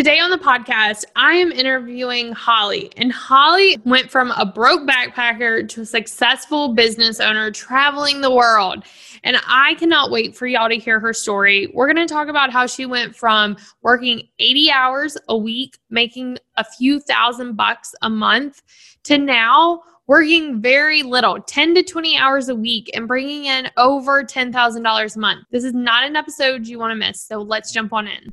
Today on the podcast, I am interviewing Holly, and Holly went from a broke backpacker to a successful business owner traveling the world. And I cannot wait for y'all to hear her story. We're going to talk about how she went from working 80 hours a week, making a few thousand bucks a month, to now working very little 10 to 20 hours a week and bringing in over $10,000 a month. This is not an episode you want to miss. So let's jump on in.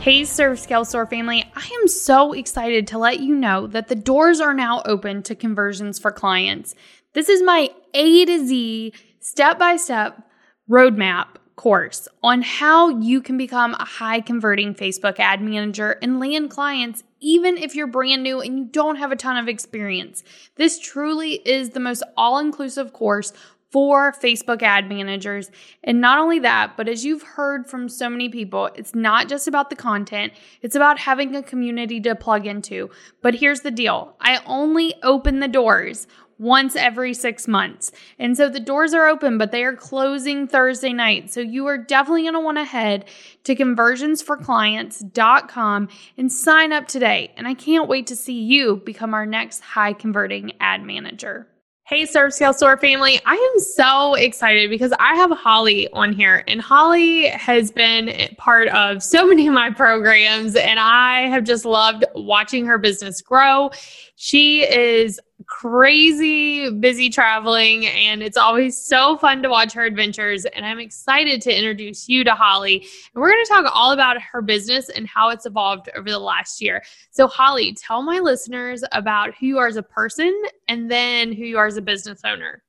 Hey, Serve Scale Soar family. I am so excited to let you know that the doors are now open to conversions for clients. This is my A to Z step by step roadmap course on how you can become a high converting Facebook ad manager and land clients even if you're brand new and you don't have a ton of experience. This truly is the most all inclusive course for Facebook ad managers. And not only that, but as you've heard from so many people, it's not just about the content, it's about having a community to plug into. But here's the deal I only open the doors once every six months. And so the doors are open, but they are closing Thursday night. So you are definitely going to want to head to conversionsforclients.com and sign up today. And I can't wait to see you become our next high converting ad manager. Hey, Serve Scale Soar family. I am so excited because I have Holly on here, and Holly has been part of so many of my programs, and I have just loved watching her business grow. She is crazy busy traveling, and it's always so fun to watch her adventures. And I'm excited to introduce you to Holly. And we're going to talk all about her business and how it's evolved over the last year. So, Holly, tell my listeners about who you are as a person and then who you are as a business owner.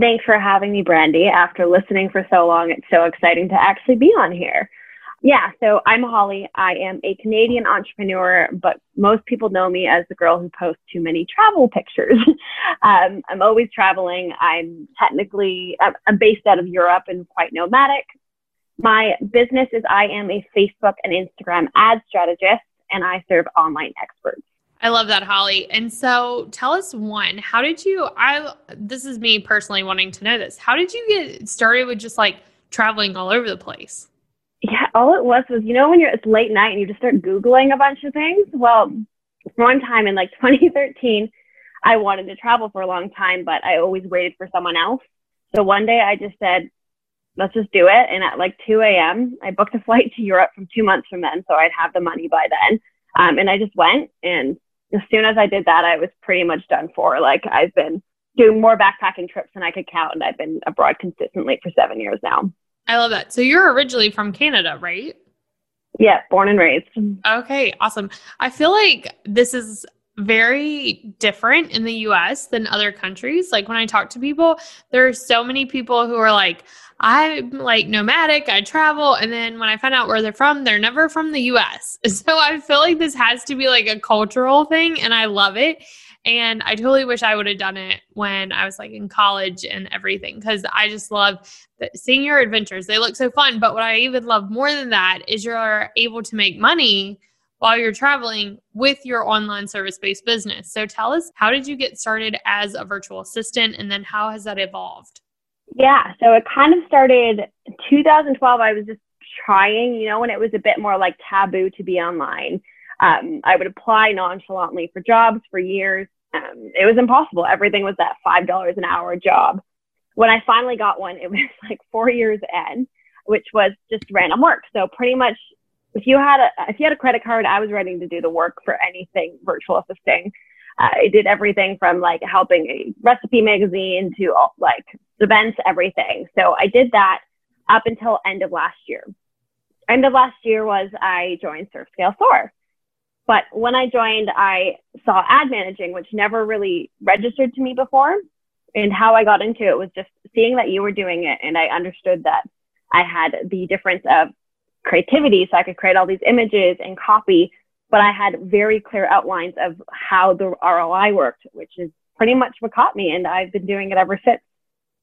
Thanks for having me, Brandy. After listening for so long, it's so exciting to actually be on here. Yeah, so I'm Holly. I am a Canadian entrepreneur, but most people know me as the girl who posts too many travel pictures. um, I'm always traveling. I'm technically, I'm based out of Europe and quite nomadic. My business is I am a Facebook and Instagram ad strategist, and I serve online experts. I love that, Holly. And so tell us one, how did you, I, this is me personally wanting to know this. How did you get started with just like traveling all over the place? All it was was, you know, when you're it's late night and you just start Googling a bunch of things. Well, one time in like 2013, I wanted to travel for a long time, but I always waited for someone else. So one day I just said, let's just do it. And at like 2 a.m., I booked a flight to Europe from two months from then. So I'd have the money by then. Um, and I just went. And as soon as I did that, I was pretty much done for. Like I've been doing more backpacking trips than I could count. And I've been abroad consistently for seven years now. I love that. So you're originally from Canada, right? Yeah, born and raised. Okay, awesome. I feel like this is very different in the US than other countries. Like when I talk to people, there are so many people who are like, I'm like nomadic, I travel. And then when I find out where they're from, they're never from the US. So I feel like this has to be like a cultural thing. And I love it. And I totally wish I would have done it when I was like in college and everything because I just love seeing your adventures. They look so fun. But what I even love more than that is you're able to make money while you're traveling with your online service based business. So tell us, how did you get started as a virtual assistant and then how has that evolved? Yeah, so it kind of started 2012. I was just trying, you know, when it was a bit more like taboo to be online. Um, I would apply nonchalantly for jobs for years. Um, it was impossible. Everything was that $5 an hour job. When I finally got one, it was like four years in, which was just random work. So pretty much if you had a, if you had a credit card, I was ready to do the work for anything virtual assisting. Uh, I did everything from like helping a recipe magazine to all, like events, everything. So I did that up until end of last year. End of last year was I joined Serve Scale Soar. But when I joined, I saw ad managing, which never really registered to me before. And how I got into it was just seeing that you were doing it. And I understood that I had the difference of creativity. So I could create all these images and copy but I had very clear outlines of how the ROI worked, which is pretty much what caught me. And I've been doing it ever since.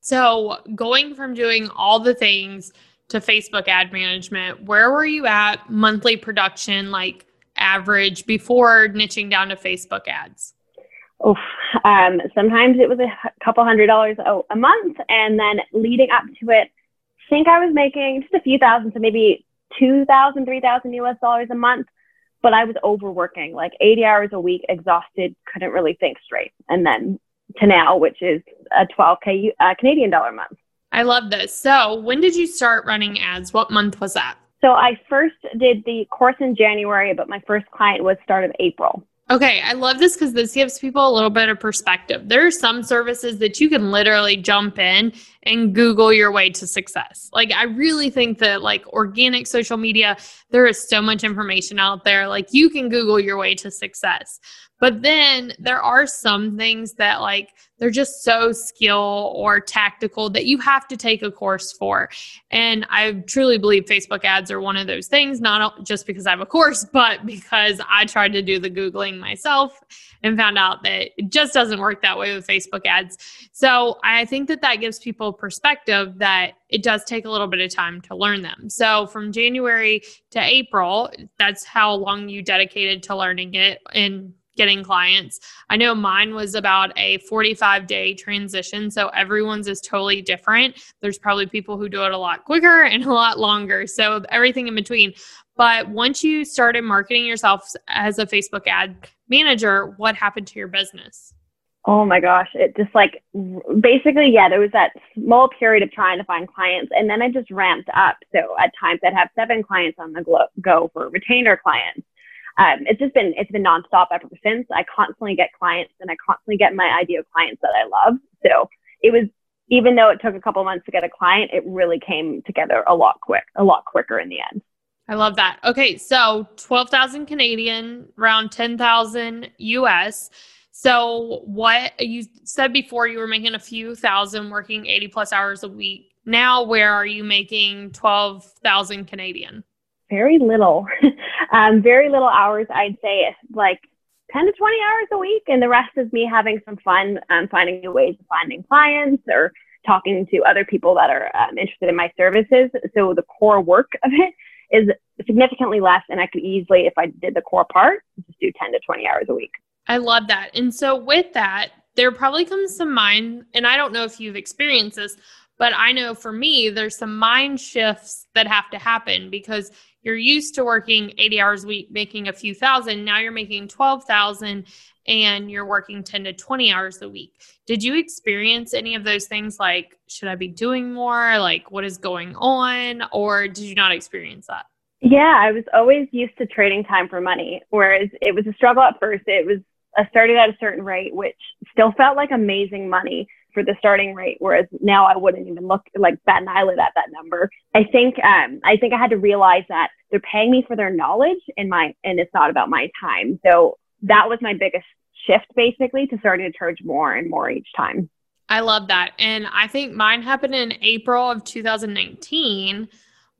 So, going from doing all the things to Facebook ad management, where were you at monthly production, like average, before niching down to Facebook ads? Oof. Um, sometimes it was a couple hundred dollars a, a month. And then leading up to it, I think I was making just a few thousand, so maybe 2,000, 3,000 US dollars a month. But I was overworking, like 80 hours a week, exhausted, couldn't really think straight. And then to now, which is a 12K uh, Canadian dollar month. I love this. So, when did you start running ads? What month was that? So, I first did the course in January, but my first client was start of April. Okay, I love this because this gives people a little bit of perspective. There are some services that you can literally jump in and Google your way to success. Like, I really think that, like, organic social media, there is so much information out there. Like, you can Google your way to success. But then there are some things that like they're just so skill or tactical that you have to take a course for. And I truly believe Facebook ads are one of those things, not just because I have a course, but because I tried to do the Googling myself and found out that it just doesn't work that way with Facebook ads. So I think that that gives people perspective that it does take a little bit of time to learn them. So from January to April, that's how long you dedicated to learning it. And getting clients. I know mine was about a 45 day transition. So everyone's is totally different. There's probably people who do it a lot quicker and a lot longer. So everything in between. But once you started marketing yourself as a Facebook ad manager, what happened to your business? Oh my gosh, it just like basically, yeah, there was that small period of trying to find clients, and then I just ramped up. So at times I'd have seven clients on the go for retainer clients um, it's just been it's been nonstop ever since. I constantly get clients and I constantly get my ideal clients that I love. So it was even though it took a couple months to get a client, it really came together a lot quick, a lot quicker in the end. I love that. Okay, so 12,000 Canadian, around 10,000 US. So what you said before you were making a few thousand working 80 plus hours a week. Now where are you making 12,000 Canadian? Very little, um, very little hours. I'd say like 10 to 20 hours a week. And the rest is me having some fun, um, finding new ways of finding clients or talking to other people that are um, interested in my services. So the core work of it is significantly less. And I could easily, if I did the core part, just do 10 to 20 hours a week. I love that. And so with that, there probably comes to mind, and I don't know if you've experienced this, but I know for me, there's some mind shifts that have to happen because you're used to working 80 hours a week making a few thousand. Now you're making 12,000 and you're working 10 to 20 hours a week. Did you experience any of those things like should i be doing more? Like what is going on? Or did you not experience that? Yeah i was always used to trading time for money whereas it was a struggle at first. It was i started at a certain rate which still felt like amazing money for the starting rate, whereas now I wouldn't even look like bat an eyelid at that number. I think um, I think I had to realize that they're paying me for their knowledge and my and it's not about my time. So that was my biggest shift basically to starting to charge more and more each time. I love that. And I think mine happened in April of 2019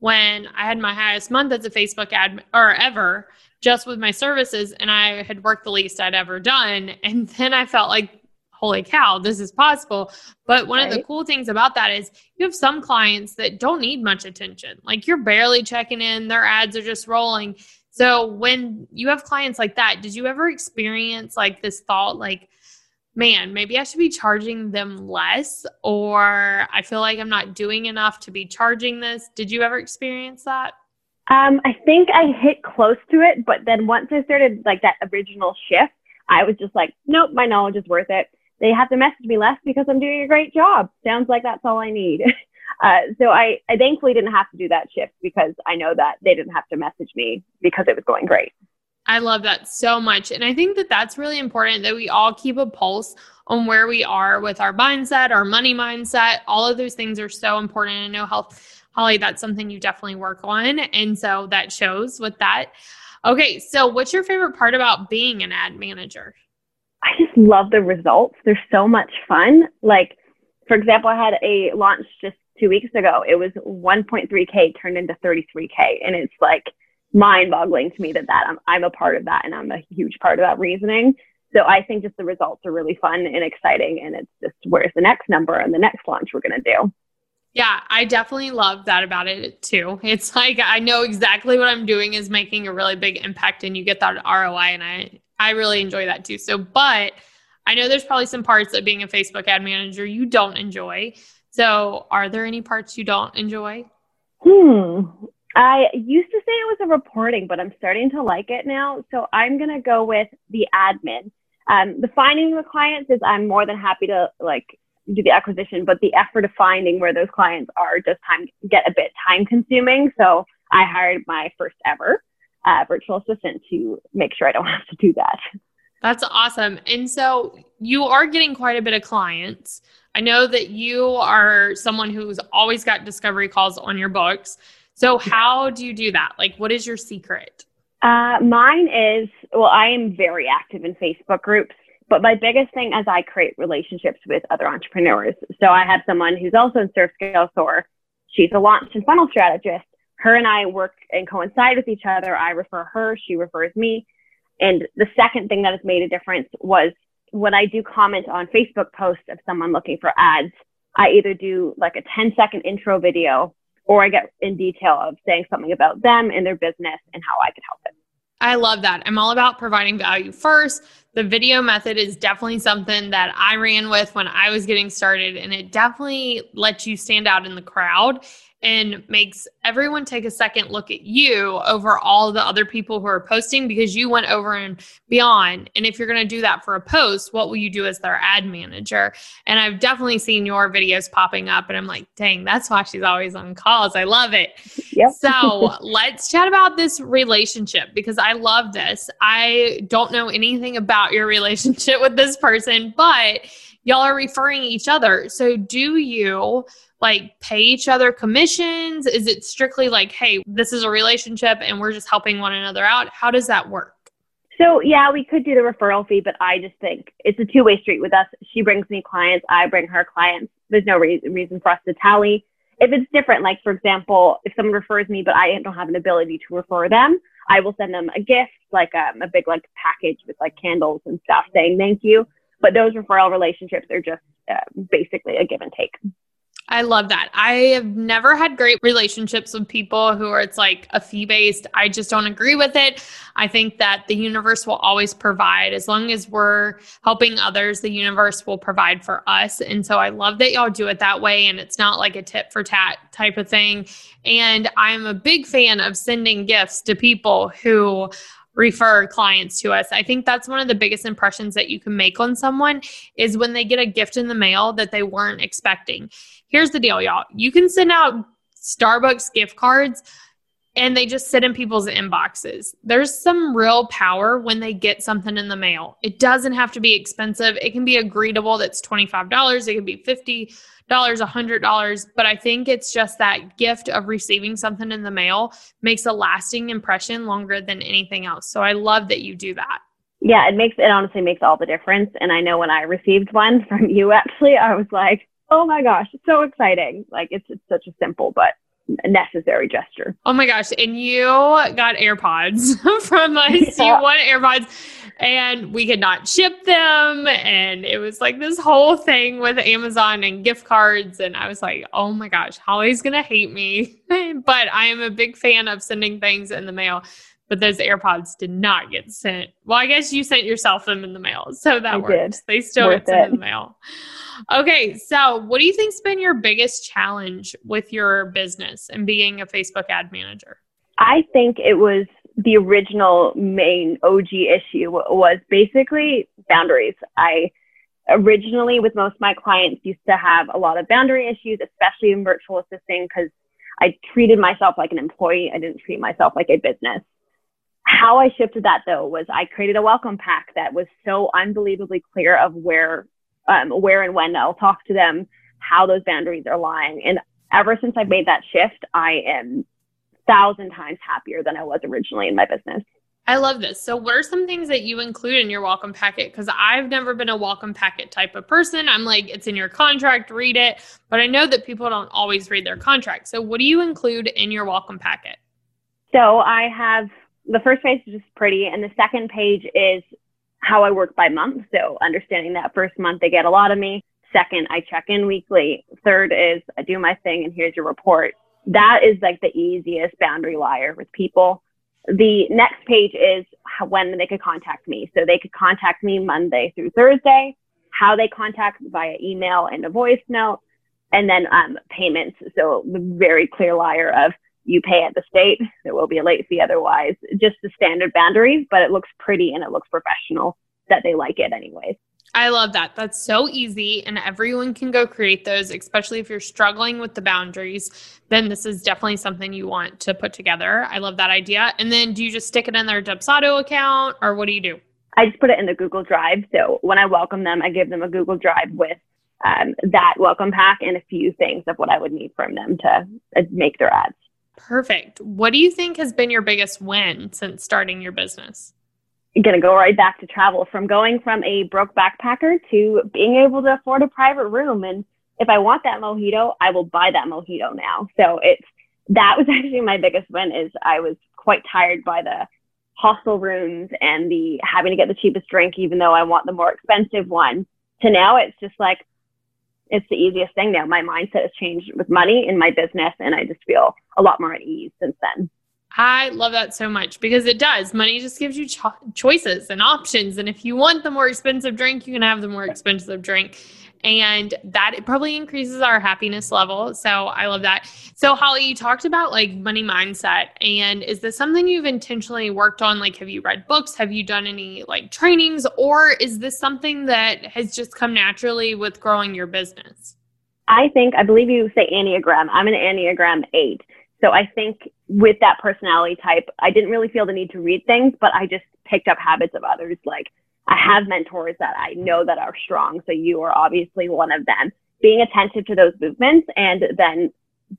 when I had my highest month as a Facebook ad or ever just with my services and I had worked the least I'd ever done. And then I felt like holy cow, this is possible. But one right. of the cool things about that is you have some clients that don't need much attention. Like you're barely checking in, their ads are just rolling. So when you have clients like that, did you ever experience like this thought like, man, maybe I should be charging them less, or I feel like I'm not doing enough to be charging this? Did you ever experience that? Um, I think I hit close to it, but then once I started like that original shift, I was just like, nope, my knowledge is worth it they have to message me less because I'm doing a great job. Sounds like that's all I need. Uh, so I, I thankfully didn't have to do that shift because I know that they didn't have to message me because it was going great. I love that so much. And I think that that's really important that we all keep a pulse on where we are with our mindset, our money mindset. All of those things are so important. I know health, Holly, that's something you definitely work on. And so that shows with that. Okay. So, what's your favorite part about being an ad manager? I just love the results. They're so much fun. Like, for example, I had a launch just two weeks ago. It was 1.3K turned into 33K. And it's like mind boggling to me that that I'm, I'm a part of that and I'm a huge part of that reasoning. So I think just the results are really fun and exciting. And it's just where's the next number and the next launch we're going to do. Yeah, I definitely love that about it too. It's like I know exactly what I'm doing is making a really big impact and you get that ROI and I I really enjoy that too. So, but I know there's probably some parts of being a Facebook ad manager you don't enjoy. So, are there any parts you don't enjoy? Hmm. I used to say it was a reporting, but I'm starting to like it now. So I'm going to go with the admin. Um, the finding the clients is I'm more than happy to like do the acquisition, but the effort of finding where those clients are does time get a bit time consuming. So I hired my first ever uh, virtual assistant to make sure I don't have to do that. That's awesome. And so you are getting quite a bit of clients. I know that you are someone who's always got discovery calls on your books. So how do you do that? Like, what is your secret? Uh, mine is well, I am very active in Facebook groups, but my biggest thing is I create relationships with other entrepreneurs. So I have someone who's also in Serve Scale Soar. She's a launch and funnel strategist. Her and I work and coincide with each other. I refer her, she refers me. And the second thing that has made a difference was when I do comment on Facebook posts of someone looking for ads, I either do like a 10 second intro video or I get in detail of saying something about them and their business and how I could help them. I love that. I'm all about providing value first. The video method is definitely something that I ran with when I was getting started, and it definitely lets you stand out in the crowd and makes everyone take a second look at you over all the other people who are posting because you went over and beyond. And if you're going to do that for a post, what will you do as their ad manager? And I've definitely seen your videos popping up, and I'm like, dang, that's why she's always on calls. I love it. Yep. so let's chat about this relationship because I love this. I don't know anything about your relationship with this person, but y'all are referring each other. So do you? Like pay each other commissions? Is it strictly like, hey, this is a relationship and we're just helping one another out? How does that work? So, yeah, we could do the referral fee, but I just think it's a two way street with us. She brings me clients, I bring her clients. There's no re- reason for us to tally. If it's different, like for example, if someone refers me, but I don't have an ability to refer them, I will send them a gift, like um, a big like package with like candles and stuff saying thank you. But those referral relationships are just uh, basically a give and take. I love that. I have never had great relationships with people who are it's like a fee based. I just don't agree with it. I think that the universe will always provide as long as we're helping others, the universe will provide for us. And so I love that y'all do it that way and it's not like a tip for tat type of thing. And I'm a big fan of sending gifts to people who refer clients to us. I think that's one of the biggest impressions that you can make on someone is when they get a gift in the mail that they weren't expecting. Here's the deal, y'all. You can send out Starbucks gift cards and they just sit in people's inboxes. There's some real power when they get something in the mail. It doesn't have to be expensive. It can be agreeable that's $25, it can be 50 dollars, a hundred dollars. But I think it's just that gift of receiving something in the mail makes a lasting impression longer than anything else. So I love that you do that. Yeah, it makes it honestly makes all the difference. And I know when I received one from you, actually, I was like, oh my gosh, it's so exciting. Like it's, it's such a simple but necessary gesture. Oh my gosh. And you got AirPods from us. Yeah. You won AirPods and we could not ship them. And it was like this whole thing with Amazon and gift cards. And I was like, oh my gosh, Holly's going to hate me. but I am a big fan of sending things in the mail. But those AirPods did not get sent. Well, I guess you sent yourself them in the mail. So that I works. Did. They still Worth get sent in the mail. Okay, so what do you think's been your biggest challenge with your business and being a Facebook ad manager? I think it was the original main OG issue was basically boundaries. I originally, with most of my clients, used to have a lot of boundary issues, especially in virtual assisting, because I treated myself like an employee. I didn't treat myself like a business. How I shifted that though was I created a welcome pack that was so unbelievably clear of where um, where and when I'll talk to them, how those boundaries are lying. And ever since I've made that shift, I am thousand times happier than I was originally in my business. I love this. So, what are some things that you include in your welcome packet? Because I've never been a welcome packet type of person. I'm like, it's in your contract, read it. But I know that people don't always read their contract. So, what do you include in your welcome packet? So I have the first page is just pretty, and the second page is how I work by month. So understanding that first month they get a lot of me. Second, I check in weekly. Third is I do my thing and here's your report. That is like the easiest boundary wire with people. The next page is when they could contact me. So they could contact me Monday through Thursday, how they contact via email and a voice note, and then um, payments. So the very clear wire of you pay at the state, there will be a late fee otherwise, just the standard boundaries, but it looks pretty and it looks professional that they like it anyways. I love that. That's so easy, and everyone can go create those, especially if you're struggling with the boundaries. Then this is definitely something you want to put together. I love that idea. And then do you just stick it in their Dubsado account, or what do you do? I just put it in the Google Drive. So when I welcome them, I give them a Google Drive with um, that welcome pack and a few things of what I would need from them to uh, make their ads. Perfect. What do you think has been your biggest win since starting your business? I'm to go right back to travel from going from a broke backpacker to being able to afford a private room. And if I want that mojito, I will buy that mojito now. So it's, that was actually my biggest win is I was quite tired by the hostel rooms and the having to get the cheapest drink, even though I want the more expensive one to now it's just like, it's the easiest thing now. My mindset has changed with money in my business and I just feel a lot more at ease since then. I love that so much because it does. Money just gives you cho- choices and options. And if you want the more expensive drink, you can have the more expensive drink. And that it probably increases our happiness level. So I love that. So, Holly, you talked about like money mindset. And is this something you've intentionally worked on? Like, have you read books? Have you done any like trainings? Or is this something that has just come naturally with growing your business? I think, I believe you say Enneagram. I'm an Enneagram 8. So I think with that personality type, I didn't really feel the need to read things, but I just picked up habits of others. Like I have mentors that I know that are strong. So you are obviously one of them. Being attentive to those movements and then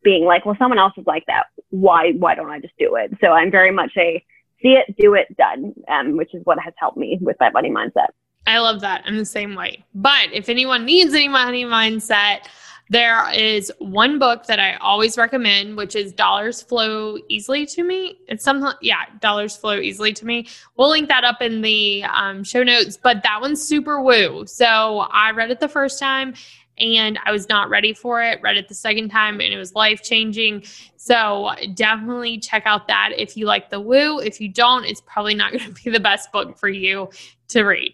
being like, well, someone else is like that. Why, why don't I just do it? So I'm very much a see it, do it, done, um, which is what has helped me with my money mindset. I love that. I'm the same way. But if anyone needs any money mindset, there is one book that I always recommend, which is Dollars Flow Easily to Me. It's something, yeah, Dollars Flow Easily to Me. We'll link that up in the um, show notes, but that one's super woo. So I read it the first time and I was not ready for it. Read it the second time and it was life changing. So definitely check out that if you like the woo. If you don't, it's probably not going to be the best book for you to read.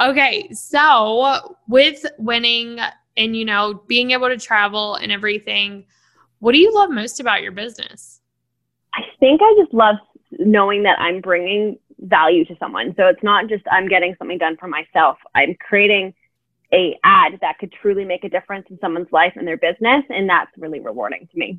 Okay, so with winning and you know being able to travel and everything what do you love most about your business? I think i just love knowing that i'm bringing value to someone. So it's not just i'm getting something done for myself. I'm creating a ad that could truly make a difference in someone's life and their business and that's really rewarding to me.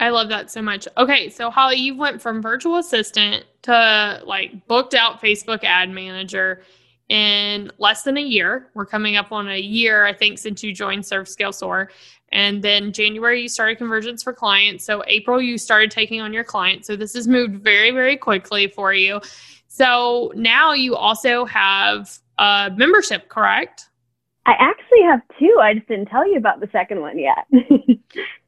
I love that so much. Okay, so Holly, you went from virtual assistant to like booked out Facebook ad manager in less than a year. We're coming up on a year, I think, since you joined Serve Scale Soar. And then January, you started conversions for clients. So April, you started taking on your clients. So this has moved very, very quickly for you. So now you also have a membership, correct? I actually have two. I just didn't tell you about the second one yet.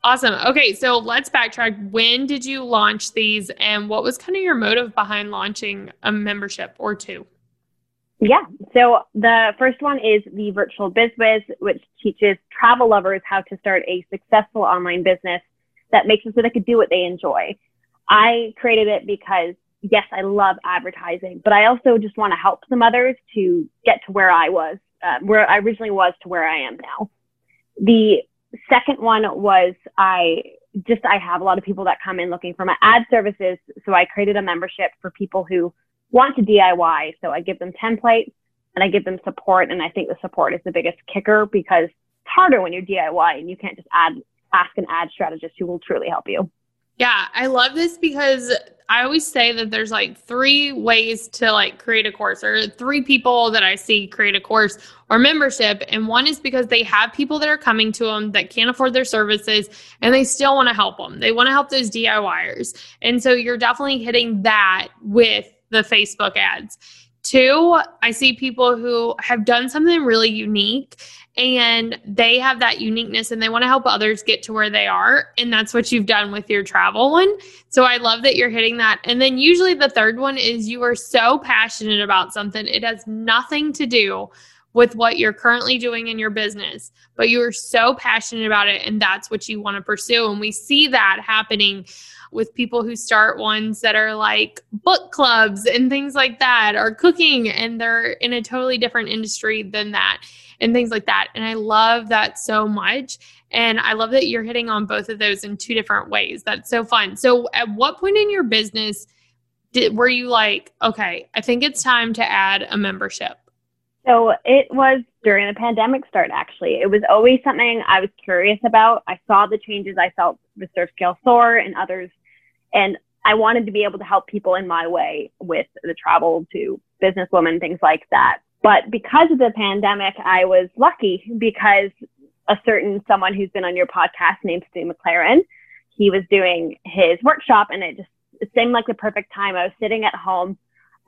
awesome. Okay, so let's backtrack. When did you launch these and what was kind of your motive behind launching a membership or two? Yeah. So the first one is the Virtual BizWiz, which teaches travel lovers how to start a successful online business that makes it so they could do what they enjoy. I created it because yes, I love advertising, but I also just want to help some others to get to where I was, uh, where I originally was to where I am now. The second one was I just, I have a lot of people that come in looking for my ad services. So I created a membership for people who want to DIY. So I give them templates and I give them support. And I think the support is the biggest kicker because it's harder when you're DIY and you can't just add, ask an ad strategist who will truly help you. Yeah, I love this because I always say that there's like three ways to like create a course or three people that I see create a course or membership. And one is because they have people that are coming to them that can't afford their services and they still want to help them. They want to help those DIYers. And so you're definitely hitting that with the Facebook ads. Two, I see people who have done something really unique and they have that uniqueness and they want to help others get to where they are. And that's what you've done with your travel one. So I love that you're hitting that. And then usually the third one is you are so passionate about something, it has nothing to do with what you're currently doing in your business, but you are so passionate about it and that's what you want to pursue. And we see that happening with people who start ones that are like book clubs and things like that or cooking and they're in a totally different industry than that and things like that. And I love that so much. And I love that you're hitting on both of those in two different ways. That's so fun. So, at what point in your business did, were you like, okay, I think it's time to add a membership? So, it was during the pandemic start, actually. It was always something I was curious about. I saw the changes I felt with Serve Scale Soar and others. And I wanted to be able to help people in my way with the travel to businesswomen, things like that. But because of the pandemic, I was lucky because a certain someone who's been on your podcast named Stu McLaren, he was doing his workshop and it just it seemed like the perfect time. I was sitting at home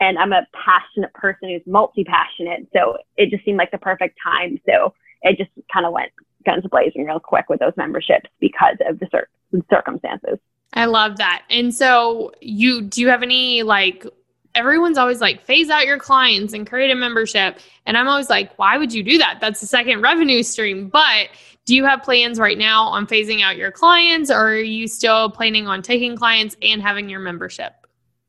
and I'm a passionate person who's multi passionate. So it just seemed like the perfect time. So it just kind of went guns blazing real quick with those memberships because of the cir- circumstances. I love that. And so you do you have any like everyone's always like phase out your clients and create a membership. And I'm always like, why would you do that? That's the second revenue stream. But do you have plans right now on phasing out your clients or are you still planning on taking clients and having your membership?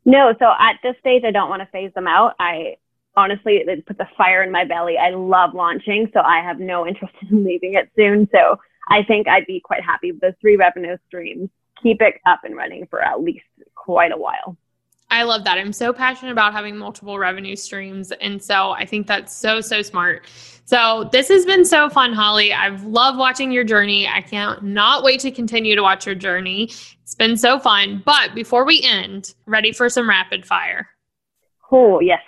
No, so at this stage, I don't want to phase them out. I honestly, it puts a fire in my belly. I love launching, so I have no interest in leaving it soon. So I think I'd be quite happy with those three revenue streams. Keep it up and running for at least quite a while. I love that. I'm so passionate about having multiple revenue streams. And so I think that's so, so smart. So this has been so fun, Holly. I've loved watching your journey. I can't not wait to continue to watch your journey. It's been so fun. But before we end, ready for some rapid fire? Oh, yes.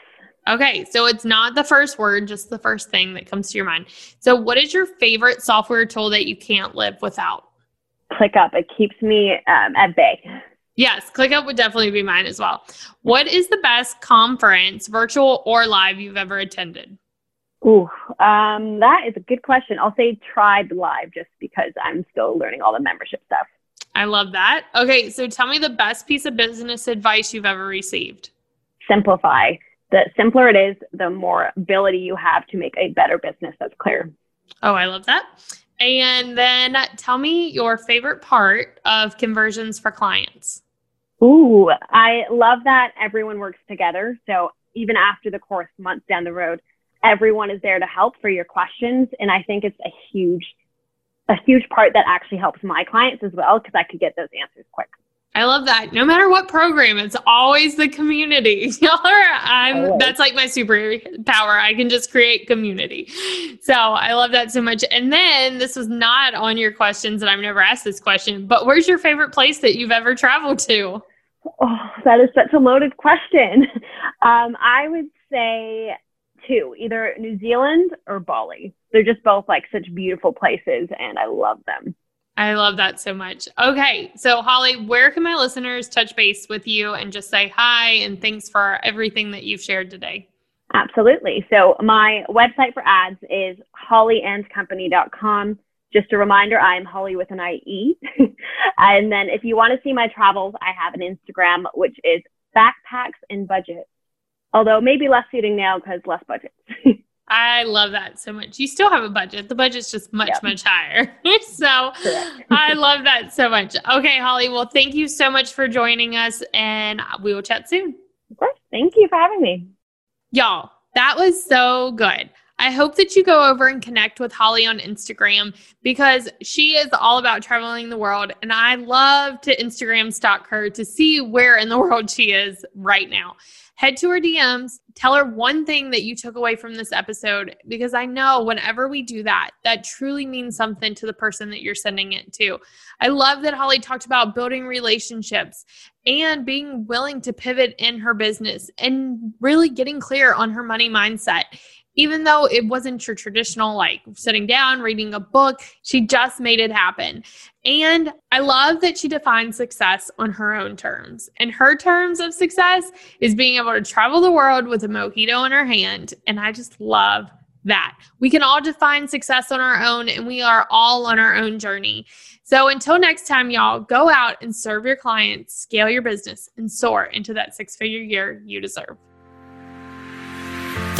Okay, so it's not the first word, just the first thing that comes to your mind. So, what is your favorite software tool that you can't live without? ClickUp. It keeps me um, at bay. Yes, ClickUp would definitely be mine as well. What is the best conference, virtual or live, you've ever attended? Ooh, um, that is a good question. I'll say Tribe Live just because I'm still learning all the membership stuff. I love that. Okay, so tell me the best piece of business advice you've ever received. Simplify. The simpler it is, the more ability you have to make a better business that's clear. Oh, I love that. And then tell me your favorite part of conversions for clients. Ooh, I love that everyone works together. So even after the course, months down the road, everyone is there to help for your questions. And I think it's a huge, a huge part that actually helps my clients as well because I could get those answers quick. I love that. No matter what program, it's always the community. Y'all are, I'm, that's like my superpower. I can just create community. So I love that so much. And then this was not on your questions, and I've never asked this question, but where's your favorite place that you've ever traveled to? Oh, that is such a loaded question. Um, I would say two, either New Zealand or Bali. They're just both like such beautiful places, and I love them. I love that so much. Okay, so Holly, where can my listeners touch base with you and just say hi and thanks for everything that you've shared today? Absolutely. So my website for ads is hollyandcompany.com just a reminder, I'm Holly with an IE. and then if you want to see my travels, I have an Instagram, which is backpacks and budget. Although maybe less suiting now because less budget. I love that so much. You still have a budget. The budget's just much, yep. much higher. so I love that so much. Okay, Holly. Well, thank you so much for joining us and we will chat soon. Of course. Thank you for having me. Y'all, that was so good. I hope that you go over and connect with Holly on Instagram because she is all about traveling the world. And I love to Instagram stalk her to see where in the world she is right now. Head to her DMs, tell her one thing that you took away from this episode because I know whenever we do that, that truly means something to the person that you're sending it to. I love that Holly talked about building relationships and being willing to pivot in her business and really getting clear on her money mindset Even though it wasn't your traditional, like sitting down, reading a book, she just made it happen. And I love that she defines success on her own terms. And her terms of success is being able to travel the world with a mojito in her hand. And I just love that. We can all define success on our own, and we are all on our own journey. So until next time, y'all, go out and serve your clients, scale your business, and soar into that six figure year you deserve.